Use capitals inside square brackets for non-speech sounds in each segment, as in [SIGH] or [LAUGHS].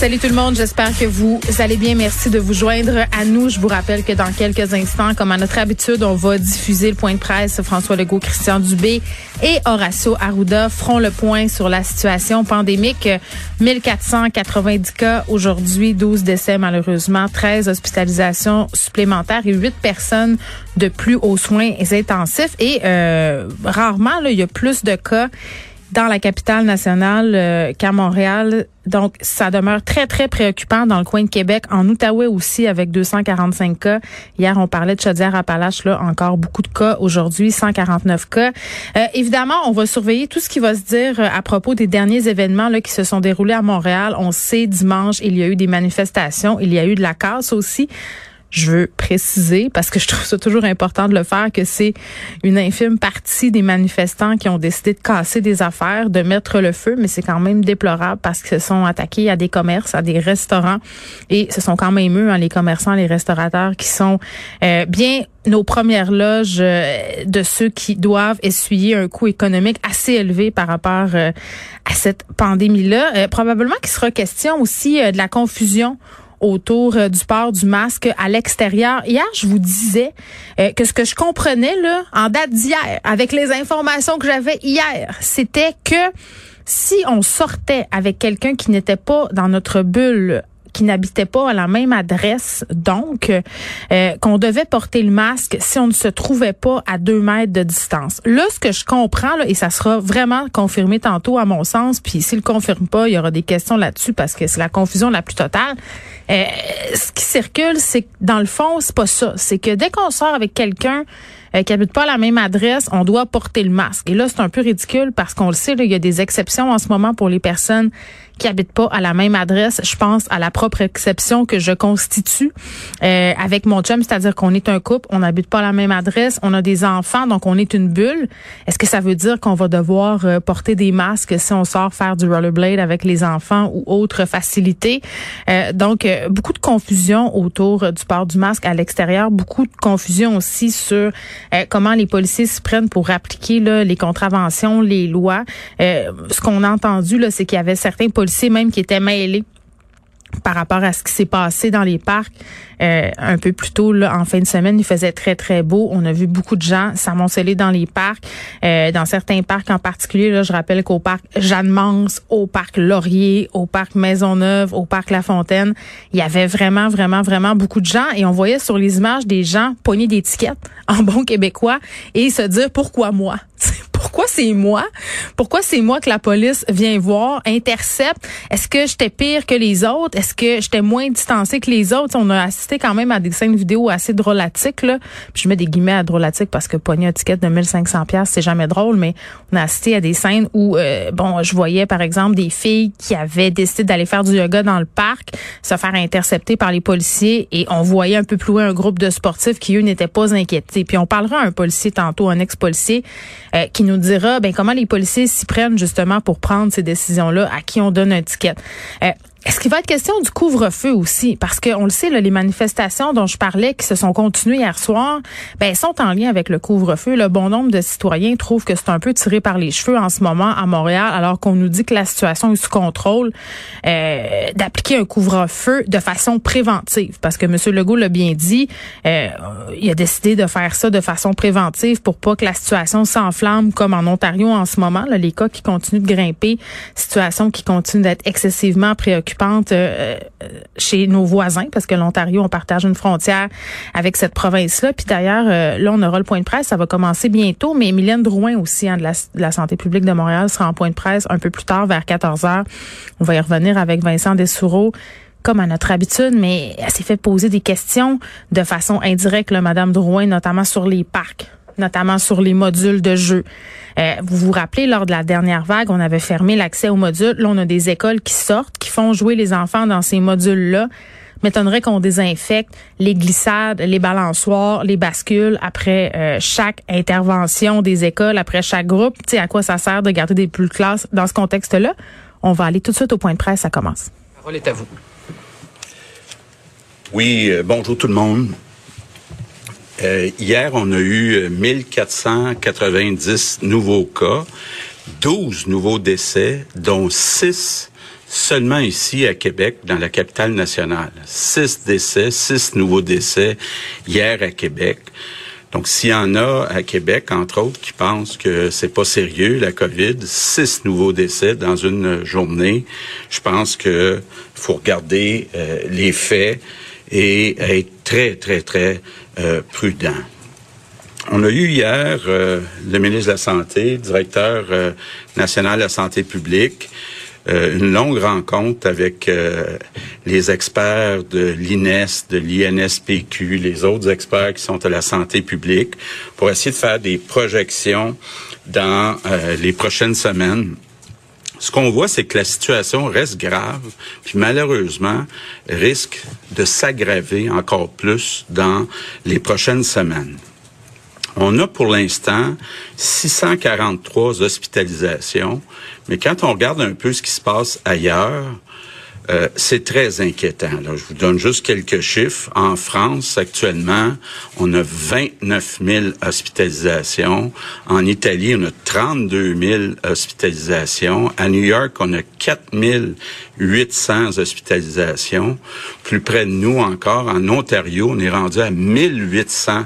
Salut tout le monde, j'espère que vous allez bien. Merci de vous joindre à nous. Je vous rappelle que dans quelques instants, comme à notre habitude, on va diffuser le point de presse. François Legault, Christian Dubé et Horacio Arruda feront le point sur la situation pandémique. 1490 cas aujourd'hui, 12 décès malheureusement, 13 hospitalisations supplémentaires et 8 personnes de plus aux soins intensifs. Et euh, rarement, il y a plus de cas dans la capitale nationale euh, qu'à Montréal. Donc, ça demeure très, très préoccupant dans le coin de Québec, en Outaouais aussi, avec 245 cas. Hier, on parlait de Chaudière-Appalaches, là, encore beaucoup de cas. Aujourd'hui, 149 cas. Euh, évidemment, on va surveiller tout ce qui va se dire euh, à propos des derniers événements là, qui se sont déroulés à Montréal. On sait, dimanche, il y a eu des manifestations, il y a eu de la casse aussi. Je veux préciser, parce que je trouve ça toujours important de le faire, que c'est une infime partie des manifestants qui ont décidé de casser des affaires, de mettre le feu, mais c'est quand même déplorable parce qu'ils se sont attaqués à des commerces, à des restaurants, et ce sont quand même eux, hein, les commerçants, les restaurateurs, qui sont euh, bien nos premières loges euh, de ceux qui doivent essuyer un coût économique assez élevé par rapport euh, à cette pandémie-là. probablement qu'il sera question aussi de la confusion autour euh, du port du masque à l'extérieur. Hier, je vous disais euh, que ce que je comprenais là en date d'hier, avec les informations que j'avais hier, c'était que si on sortait avec quelqu'un qui n'était pas dans notre bulle n'habitaient pas à la même adresse, donc euh, qu'on devait porter le masque si on ne se trouvait pas à deux mètres de distance. Là, ce que je comprends, là, et ça sera vraiment confirmé tantôt à mon sens, puis s'il le confirme pas, il y aura des questions là-dessus parce que c'est la confusion la plus totale. Euh, ce qui circule, c'est que dans le fond, c'est pas ça. C'est que dès qu'on sort avec quelqu'un euh, qui habite pas à la même adresse, on doit porter le masque. Et là, c'est un peu ridicule parce qu'on le sait, là, il y a des exceptions en ce moment pour les personnes qui habitent pas à la même adresse. Je pense à la propre exception que je constitue euh, avec mon chum, c'est-à-dire qu'on est un couple, on n'habite pas à la même adresse, on a des enfants, donc on est une bulle. Est-ce que ça veut dire qu'on va devoir euh, porter des masques si on sort faire du rollerblade avec les enfants ou autre facilité? Euh, donc, beaucoup de confusion autour du port du masque à l'extérieur, beaucoup de confusion aussi sur comment les policiers se prennent pour appliquer là, les contraventions, les lois. ce qu'on a entendu, c'est qu'il y avait certains policiers même qui était mêlé par rapport à ce qui s'est passé dans les parcs euh, un peu plus tôt là, en fin de semaine. Il faisait très très beau. On a vu beaucoup de gens s'amonceler dans les parcs, euh, dans certains parcs en particulier. Là, je rappelle qu'au parc Jeanne-Mance, au parc Laurier, au parc Maisonneuve, au parc La Fontaine, il y avait vraiment vraiment vraiment beaucoup de gens et on voyait sur les images des gens pogner des tickets [LAUGHS] en bon québécois et se dire pourquoi moi [LAUGHS] pourquoi c'est moi? Pourquoi c'est moi que la police vient voir, intercepte? Est-ce que j'étais pire que les autres? Est-ce que j'étais moins distancé que les autres? On a assisté quand même à des scènes vidéo assez drôlatiques, là. Puis je mets des guillemets à drôlatiques parce que pogner un ticket de 1500 pièces c'est jamais drôle, mais on a assisté à des scènes où, euh, bon, je voyais par exemple des filles qui avaient décidé d'aller faire du yoga dans le parc, se faire intercepter par les policiers et on voyait un peu plus loin un groupe de sportifs qui, eux, n'étaient pas inquiétés. Puis on parlera à un policier tantôt, un ex-policier, euh, qui nous dira ben comment les policiers s'y prennent justement pour prendre ces décisions-là, à qui on donne un ticket. Euh, est-ce qu'il va être question du couvre-feu aussi? Parce qu'on le sait, là, les manifestations dont je parlais qui se sont continuées hier soir, ben, sont en lien avec le couvre-feu. Le bon nombre de citoyens trouvent que c'est un peu tiré par les cheveux en ce moment à Montréal, alors qu'on nous dit que la situation est sous contrôle, euh, d'appliquer un couvre-feu de façon préventive. Parce que M. Legault l'a bien dit, euh, il a décidé de faire ça de façon préventive pour pas que la situation s'enflamme comme en Ontario en ce moment. Là, les cas qui continuent de grimper, situation qui continue d'être excessivement préoccupante euh, chez nos voisins, parce que l'Ontario, on partage une frontière avec cette province-là. Puis d'ailleurs, euh, là, on aura le point de presse, ça va commencer bientôt, mais Mylène Drouin aussi, hein, de, la, santé publique de Montréal, sera en point de presse un peu plus tard, vers 14 heures. On va y revenir avec Vincent Dessoureau comme à notre habitude, mais elle s'est fait poser des questions de façon indirecte, là, Madame Drouin, notamment sur les parcs notamment sur les modules de jeu. Euh, vous vous rappelez, lors de la dernière vague, on avait fermé l'accès aux modules. Là, on a des écoles qui sortent, qui font jouer les enfants dans ces modules-là. M'étonnerait qu'on désinfecte les glissades, les balançoires, les bascules après euh, chaque intervention des écoles, après chaque groupe. Tu sais, à quoi ça sert de garder des plus de classes dans ce contexte-là? On va aller tout de suite au point de presse, ça commence. La parole est à vous. Oui, bonjour tout le monde. Hier, on a eu 1490 nouveaux cas, 12 nouveaux décès, dont 6 seulement ici à Québec, dans la capitale nationale. 6 décès, 6 nouveaux décès hier à Québec. Donc, s'il y en a à Québec, entre autres, qui pensent que c'est pas sérieux, la COVID, six nouveaux décès dans une journée, je pense que faut regarder euh, les faits et être très, très, très euh, prudent. On a eu hier euh, le ministre de la Santé, directeur national de la santé publique, euh, une longue rencontre avec euh, les experts de l'INES, de l'INSPQ, les autres experts qui sont à la santé publique, pour essayer de faire des projections dans euh, les prochaines semaines. Ce qu'on voit, c'est que la situation reste grave, puis malheureusement risque de s'aggraver encore plus dans les prochaines semaines. On a pour l'instant 643 hospitalisations, mais quand on regarde un peu ce qui se passe ailleurs, euh, c'est très inquiétant. je vous donne juste quelques chiffres. En France, actuellement, on a 29 000 hospitalisations. En Italie, on a 32 000 hospitalisations. À New York, on a 4 800 hospitalisations. Plus près de nous encore, en Ontario, on est rendu à 1800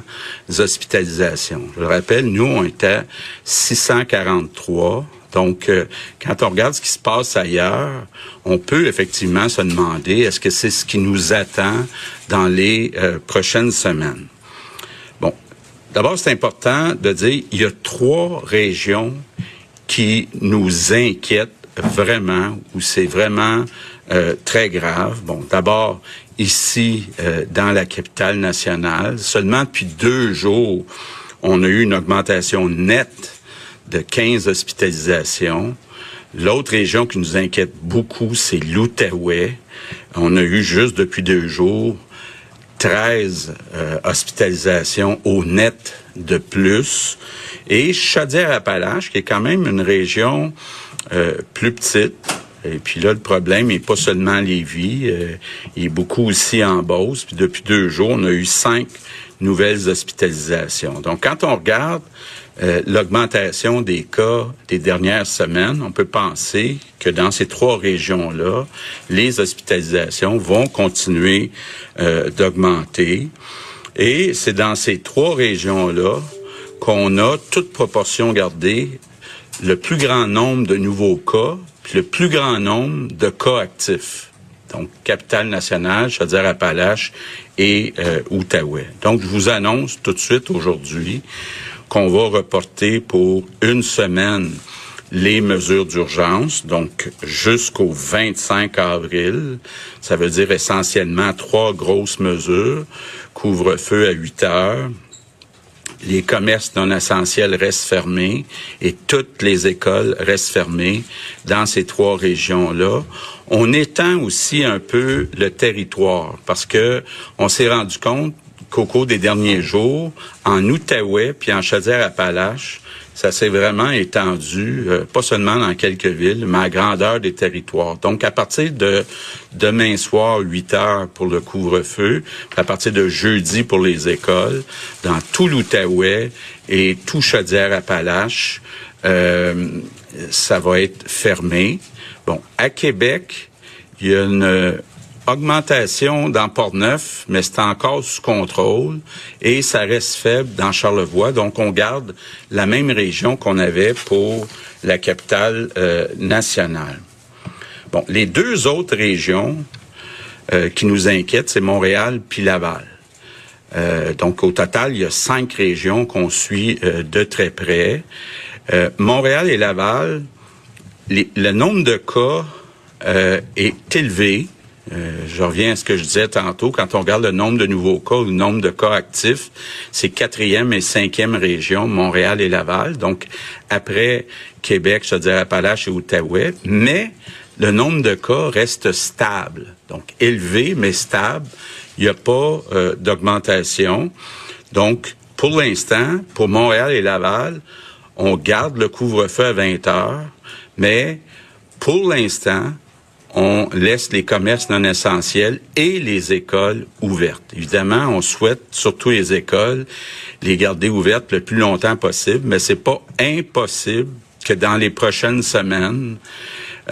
hospitalisations. Je le rappelle, nous, on était à 643. Donc, euh, quand on regarde ce qui se passe ailleurs, on peut effectivement se demander est-ce que c'est ce qui nous attend dans les euh, prochaines semaines? Bon, d'abord, c'est important de dire il y a trois régions qui nous inquiètent vraiment, où c'est vraiment euh, très grave. Bon, d'abord, ici, dans la capitale nationale, seulement depuis deux jours, on a eu une augmentation nette de 15 hospitalisations. L'autre région qui nous inquiète beaucoup, c'est l'Outaouais. On a eu juste depuis deux jours 13 euh, hospitalisations au net de plus. Et Chaudière-Appalaches, qui est quand même une région euh, plus petite, et puis là, le problème n'est pas seulement Lévis, euh, il est beaucoup aussi en Beauce. Puis depuis deux jours, on a eu cinq nouvelles hospitalisations. Donc, quand on regarde euh, l'augmentation des cas des dernières semaines, on peut penser que dans ces trois régions-là, les hospitalisations vont continuer euh, d'augmenter. Et c'est dans ces trois régions-là qu'on a, toute proportion gardée, le plus grand nombre de nouveaux cas, puis le plus grand nombre de cas actifs. Donc, capitale nationale, Chaudière-Appalaches et euh, Outaouais. Donc, je vous annonce tout de suite aujourd'hui qu'on va reporter pour une semaine les mesures d'urgence, donc jusqu'au 25 avril. Ça veut dire essentiellement trois grosses mesures. Couvre-feu à 8 heures. Les commerces non essentiels restent fermés et toutes les écoles restent fermées dans ces trois régions-là. On étend aussi un peu le territoire parce que on s'est rendu compte qu'au cours des derniers jours, en Outaouais puis en Chaudière-Appalaches, ça s'est vraiment étendu, euh, pas seulement dans quelques villes, mais à grandeur des territoires. Donc, à partir de demain soir, 8 heures pour le couvre-feu, à partir de jeudi pour les écoles, dans tout l'Outaouais et tout Chaudière-Appalaches, euh, ça va être fermé. Bon, à Québec, il y a une augmentation dans Port-Neuf, mais c'est encore sous contrôle et ça reste faible dans Charlevoix. Donc, on garde la même région qu'on avait pour la capitale euh, nationale. Bon, les deux autres régions euh, qui nous inquiètent, c'est Montréal puis Laval. Euh, donc, au total, il y a cinq régions qu'on suit de très près. Montréal et Laval, le nombre de cas est élevé euh, je reviens à ce que je disais tantôt. Quand on regarde le nombre de nouveaux cas ou le nombre de cas actifs, c'est quatrième et cinquième région, Montréal et Laval. Donc, après Québec, je dirais Appalaches et Outaouais. Mais le nombre de cas reste stable. Donc, élevé, mais stable. Il n'y a pas euh, d'augmentation. Donc, pour l'instant, pour Montréal et Laval, on garde le couvre-feu à 20 heures. Mais, pour l'instant, on laisse les commerces non essentiels et les écoles ouvertes. Évidemment, on souhaite, surtout les écoles, les garder ouvertes le plus longtemps possible, mais c'est pas impossible que dans les prochaines semaines,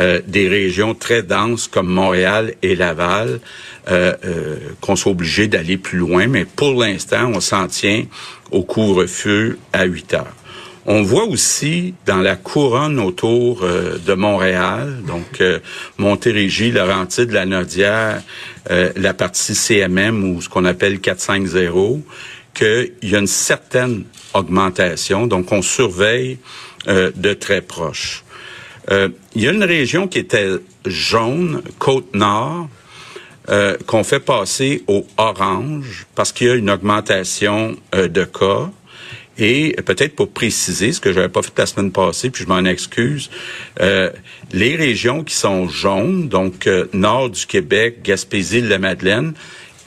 euh, des régions très denses comme Montréal et Laval, euh, euh, qu'on soit obligé d'aller plus loin. Mais pour l'instant, on s'en tient au couvre-feu à 8 heures. On voit aussi dans la couronne autour de Montréal, donc Montérégie, Laurentide, la Nodière, la partie CMM ou ce qu'on appelle 450, qu'il y a une certaine augmentation. Donc, on surveille de très proche. Euh, il y a une région qui était jaune, Côte-Nord, euh, qu'on fait passer au orange parce qu'il y a une augmentation euh, de cas. Et peut-être pour préciser ce que j'avais pas fait la semaine passée, puis je m'en excuse, les régions qui sont jaunes, donc nord du Québec, Gaspésie, la Madeleine,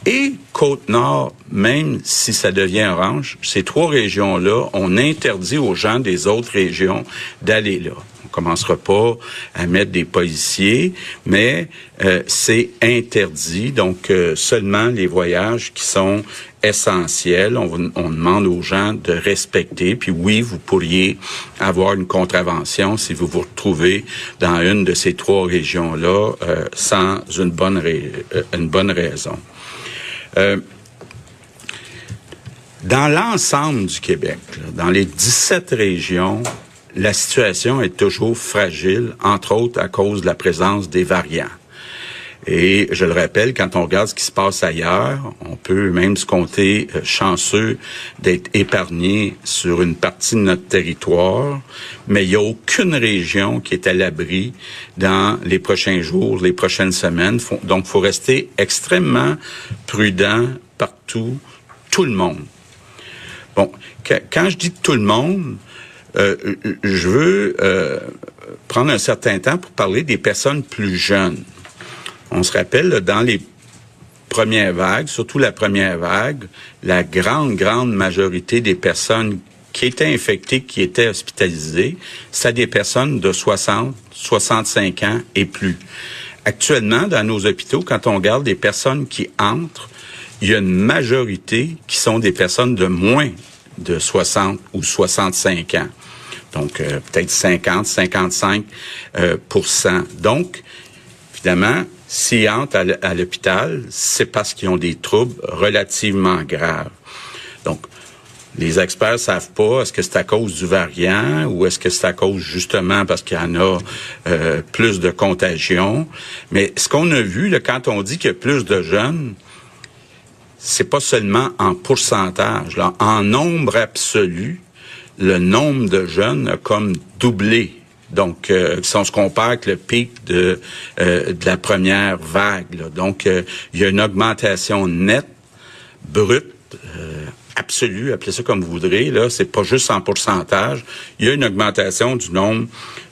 et Côte-Nord, même si ça devient orange, ces trois régions-là, on interdit aux gens des autres régions d'aller là commencera pas à mettre des policiers, mais euh, c'est interdit. Donc, euh, seulement les voyages qui sont essentiels, on, demande aux gens de respecter. Puis oui, vous pourriez avoir une contravention si vous vous retrouvez dans une de ces trois régions-là euh, sans une bonne, une bonne raison. dans l'ensemble du Québec, dans les 17 régions, la situation est toujours fragile, entre autres à cause de la présence des variants. Et je le rappelle, quand on regarde ce qui se passe ailleurs, on peut même se compter euh, chanceux d'être épargné sur une partie de notre territoire, mais il n'y a aucune région qui est à l'abri dans les prochains jours, les prochaines semaines. Donc, il faut rester extrêmement prudent partout, tout le monde. Bon, quand je dis tout le monde, euh, je veux euh, prendre un certain temps pour parler des personnes plus jeunes. On se rappelle, dans les premières vagues, surtout la première vague, la grande, grande majorité des personnes qui étaient infectées, qui étaient hospitalisées, c'est des personnes de 60, 65 ans et plus. Actuellement, dans nos hôpitaux, quand on regarde des personnes qui entrent, il y a une majorité qui sont des personnes de moins de 60 ou 65 ans donc euh, peut-être 50, 55% euh, Donc, évidemment, s'ils entrent à l'hôpital, c'est parce qu'ils ont des troubles relativement graves. Donc, les experts savent pas est-ce que c'est à cause du variant ou est-ce que c'est à cause justement parce qu'il y en a euh, plus de contagion. Mais ce qu'on a vu quand on dit qu'il y a plus de jeunes, c'est pas seulement en pourcentage, là, en nombre absolu, le nombre de jeunes a comme doublé. Donc, euh, si on se compare avec le pic de, euh, de la première vague. Donc, euh, il y a une augmentation nette, brute, euh, absolue, appelez ça comme vous voudrez. Là, c'est pas juste en pourcentage. Il y a une augmentation du nombre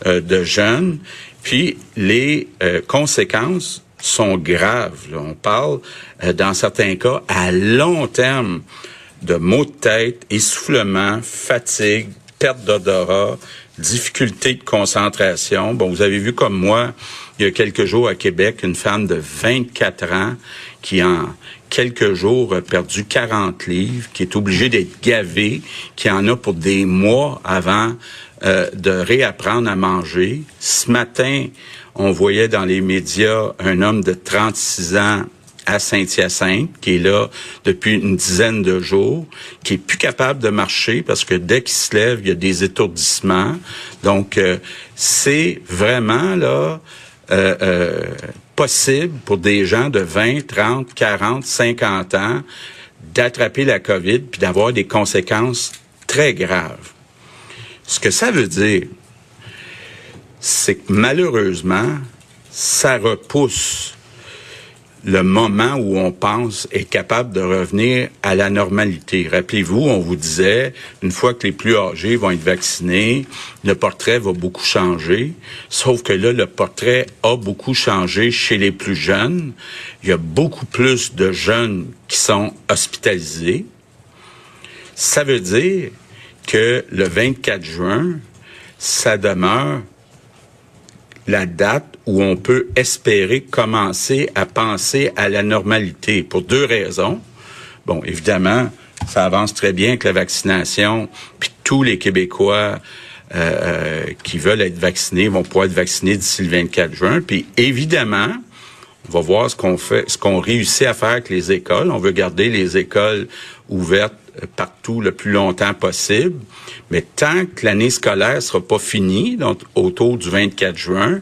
de jeunes. Puis, les conséquences sont graves. On parle, dans certains cas, à long terme de maux de tête, essoufflement, fatigue, perte d'odorat, difficulté de concentration. Bon, vous avez vu comme moi, il y a quelques jours à Québec, une femme de 24 ans qui en quelques jours a perdu 40 livres, qui est obligée d'être gavée, qui en a pour des mois avant euh, de réapprendre à manger. Ce matin, on voyait dans les médias un homme de 36 ans à Saint-Hyacinthe, qui est là depuis une dizaine de jours, qui est plus capable de marcher parce que dès qu'il se lève, il y a des étourdissements. Donc, euh, c'est vraiment là euh, euh, possible pour des gens de 20, 30, 40, 50 ans d'attraper la COVID puis d'avoir des conséquences très graves. Ce que ça veut dire, c'est que malheureusement, ça repousse le moment où on pense être capable de revenir à la normalité. Rappelez-vous, on vous disait, une fois que les plus âgés vont être vaccinés, le portrait va beaucoup changer. Sauf que là, le portrait a beaucoup changé chez les plus jeunes. Il y a beaucoup plus de jeunes qui sont hospitalisés. Ça veut dire que le 24 juin, ça demeure la date où on peut espérer commencer à penser à la normalité pour deux raisons. Bon, évidemment, ça avance très bien avec la vaccination, puis tous les Québécois euh, euh, qui veulent être vaccinés vont pouvoir être vaccinés d'ici le 24 juin. Puis évidemment, va voir ce qu'on fait, ce qu'on réussit à faire avec les écoles. On veut garder les écoles ouvertes partout le plus longtemps possible. Mais tant que l'année scolaire sera pas finie, donc autour du 24 juin,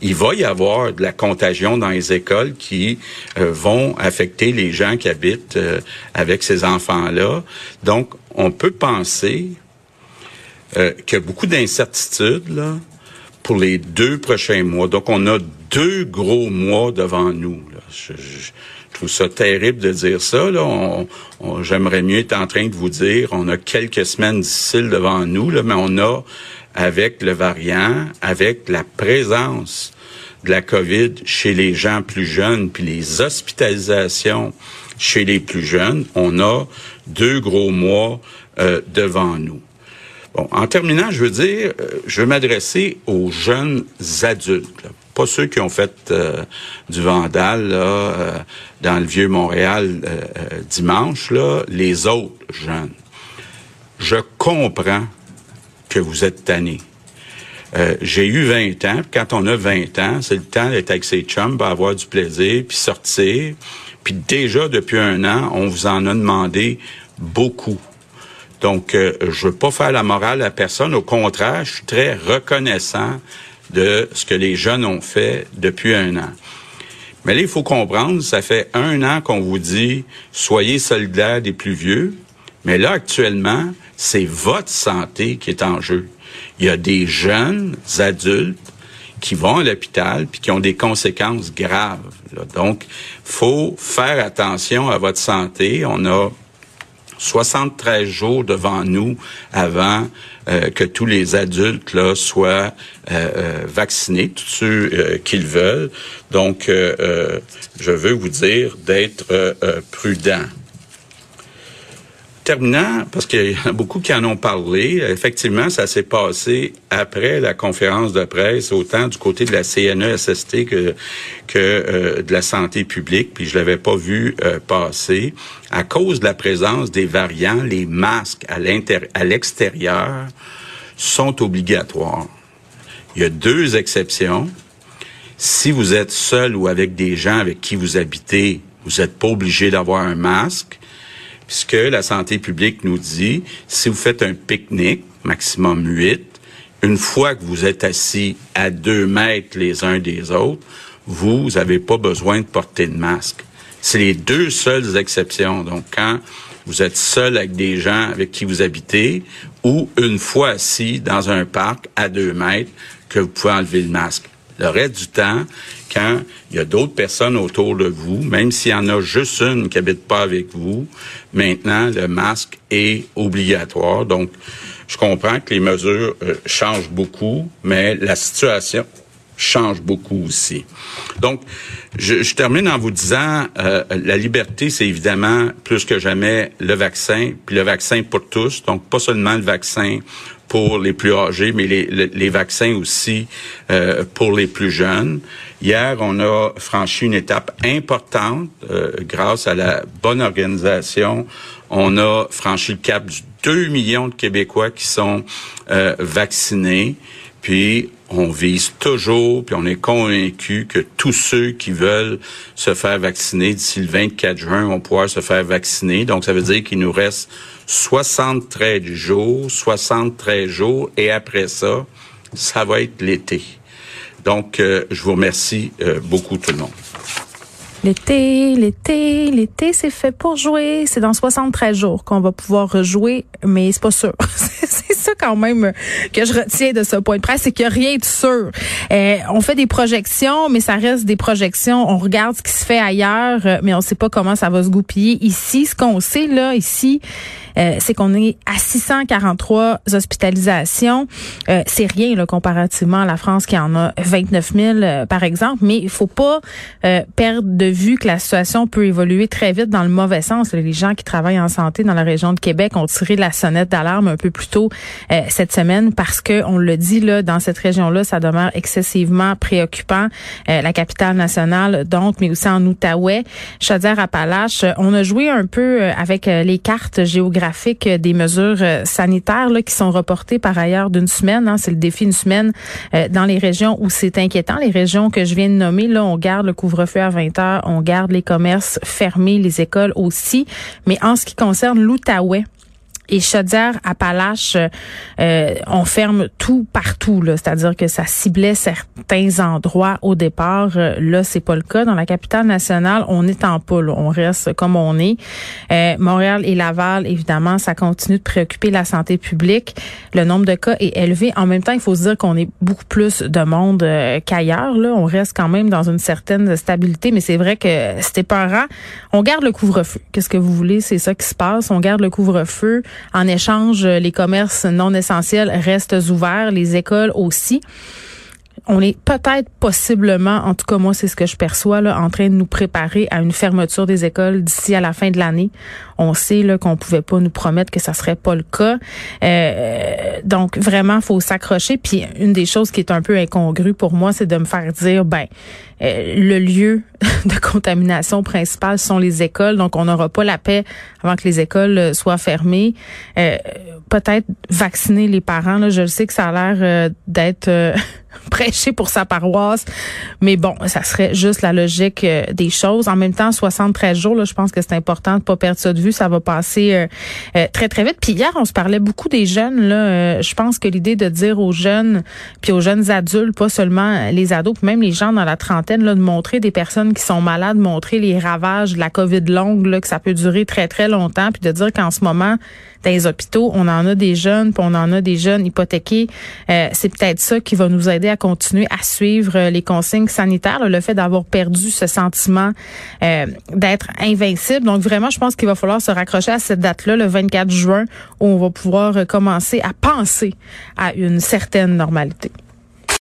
il va y avoir de la contagion dans les écoles qui euh, vont affecter les gens qui habitent euh, avec ces enfants-là. Donc, on peut penser euh, qu'il y a beaucoup d'incertitudes pour les deux prochains mois. Donc, on a deux gros mois devant nous. Là. Je, trouve ça terrible de dire ça. Là. J'aimerais mieux être en train de vous dire, on a quelques semaines difficiles devant nous, là, mais on a, avec le variant, avec la présence de la COVID chez les gens plus jeunes, puis les hospitalisations chez les plus jeunes, on a deux gros mois euh, devant nous. Bon, en terminant, je veux dire, euh, je veux m'adresser aux jeunes adultes, pas ceux qui ont fait euh, du vandal euh, dans le vieux Montréal dimanche, là, les autres jeunes. Je comprends que vous êtes tannés. j'ai eu 20 ans, quand on a 20 ans, c'est le temps d'être avec ses chums, avoir du plaisir, puis sortir. Puis déjà, depuis un an, on vous en a demandé beaucoup. Donc, euh, je veux pas faire la morale à personne. Au contraire, je suis très reconnaissant de ce que les jeunes ont fait depuis un an. Mais là, il faut comprendre, ça fait un an qu'on vous dit soyez solidaires des plus vieux. Mais là, actuellement, c'est votre santé qui est en jeu. Il y a des jeunes adultes qui vont à l'hôpital puis qui ont des conséquences graves. Là. Donc, faut faire attention à votre santé. On a 73 jours devant nous avant euh, que tous les adultes là soient euh, euh, vaccinés, tous ceux qu'ils veulent. Donc, je veux vous dire d'être prudent. Terminant, parce qu'il y a beaucoup qui en ont parlé, effectivement, ça s'est passé après la conférence de presse, autant du côté de la CNESST que, que euh, de la santé publique, puis je l'avais pas vu euh, passer. À cause de la présence des variants, les masques à l'extérieur sont obligatoires. Il y a deux exceptions. Si vous êtes seul ou avec des gens avec qui vous habitez, vous n'êtes pas obligé d'avoir un masque puisque la santé publique nous dit, si vous faites un pique-nique, maximum 8, une fois que vous êtes assis à deux mètres les uns des autres, vous n'avez pas besoin de porter de masque. C'est les deux seules exceptions. Donc, quand vous êtes seul avec des gens avec qui vous habitez, ou une fois assis dans un parc à deux mètres, que vous pouvez enlever le masque. Le reste du temps, quand il y a d'autres personnes autour de vous, même s'il y en a juste une qui habite pas avec vous, maintenant, le masque est obligatoire. Donc, je comprends que les mesures euh, changent beaucoup, mais la situation change beaucoup aussi. Donc, je, je termine en vous disant, euh, la liberté, c'est évidemment plus que jamais le vaccin, puis le vaccin pour tous. Donc, pas seulement le vaccin pour les plus âgés, mais les, les, vaccins aussi euh, pour les plus jeunes. Hier, on a franchi une étape importante euh, grâce à la bonne organisation. On a franchi le cap du 2 millions de Québécois qui sont euh, vaccinés. Puis on vise toujours, puis on est convaincu que tous ceux qui veulent se faire vacciner d'ici le 24 juin vont pouvoir se faire vacciner. Donc ça veut dire qu'il nous reste 73 jours, 73 jours, et après ça, ça va être l'été. Donc, euh, je vous remercie euh, beaucoup tout le monde. L'été, l'été, l'été, c'est fait pour jouer. C'est dans 73 jours qu'on va pouvoir rejouer, mais c'est pas sûr. [LAUGHS] c'est ça quand même que je retiens de ce point de presse, c'est qu'il n'y a rien de sûr. Euh, on fait des projections, mais ça reste des projections. On regarde ce qui se fait ailleurs, mais on ne sait pas comment ça va se goupiller ici. Ce qu'on sait là, ici, c'est qu'on est à 643 hospitalisations. c'est rien là, comparativement à la France qui en a 29 000 par exemple, mais il faut pas perdre de vue que la situation peut évoluer très vite dans le mauvais sens. Les gens qui travaillent en santé dans la région de Québec ont tiré la sonnette d'alarme un peu plus tôt cette semaine parce que on le dit là dans cette région-là, ça demeure excessivement préoccupant. la capitale nationale donc, mais aussi en Outaouais, Chaudière-Appalaches. On a joué un peu euh, avec euh, les cartes géographiques des mesures euh, sanitaires qui sont reportées par ailleurs d'une semaine. Hein. C'est le défi une semaine dans les régions où c'est inquiétant. Les régions que je viens de nommer, là, on garde le couvre-feu à 20 heures, on garde les commerces fermés, les écoles aussi. Mais en ce qui concerne l'Outaouais, et Chaudière, Appalaches, euh, on ferme tout partout. C'est-à-dire que ça ciblait certains endroits au départ. Euh, là, c'est pas le cas. Dans la capitale nationale, on est en poule. On reste comme on est. Euh, Montréal et Laval, évidemment, ça continue de préoccuper la santé publique. Le nombre de cas est élevé. En même temps, il faut se dire qu'on est beaucoup plus de monde euh, qu'ailleurs. Là, on reste quand même dans une certaine stabilité, mais c'est vrai que c'était rare. On garde le couvre-feu. Qu'est-ce que vous voulez? C'est ça qui se passe. On garde le couvre-feu. En échange, les commerces non essentiels restent ouverts, les écoles aussi on est peut-être possiblement, en tout cas moi c'est ce que je perçois, là, en train de nous préparer à une fermeture des écoles d'ici à la fin de l'année. On sait là qu'on pouvait pas nous promettre que ça serait pas le cas. Euh, donc vraiment faut s'accrocher. Puis une des choses qui est un peu incongrue pour moi, c'est de me faire dire ben euh, le lieu [LAUGHS] de contamination principal sont les écoles, donc on n'aura pas la paix avant que les écoles euh, soient fermées. Peut-être vacciner les parents. Je sais que ça a l'air d'être [LAUGHS] [LAUGHS] prêcher pour sa paroisse. Mais bon, ça serait juste la logique euh, des choses. En même temps, 73 jours, là, je pense que c'est important de pas perdre ça de vue. Ça va passer euh, euh, très, très vite. Puis hier, on se parlait beaucoup des jeunes. Là, je pense que l'idée de dire aux jeunes, puis aux jeunes adultes, pas seulement les ados, puis même les gens dans la trentaine, là, de montrer des personnes qui sont malades, montrer les ravages de la COVID longue, là, que ça peut durer très, très longtemps, puis de dire qu'en ce moment, dans les hôpitaux, on en a des jeunes, puis on en a des jeunes hypothéqués. c'est peut-être ça qui va nous aider à continuer à suivre euh, les consignes sanitaires, le fait d'avoir perdu ce sentiment euh, d'être invincible. Donc vraiment, je pense qu'il va falloir se raccrocher à cette date-là, le 24 juin, où on va pouvoir commencer à penser à une certaine normalité.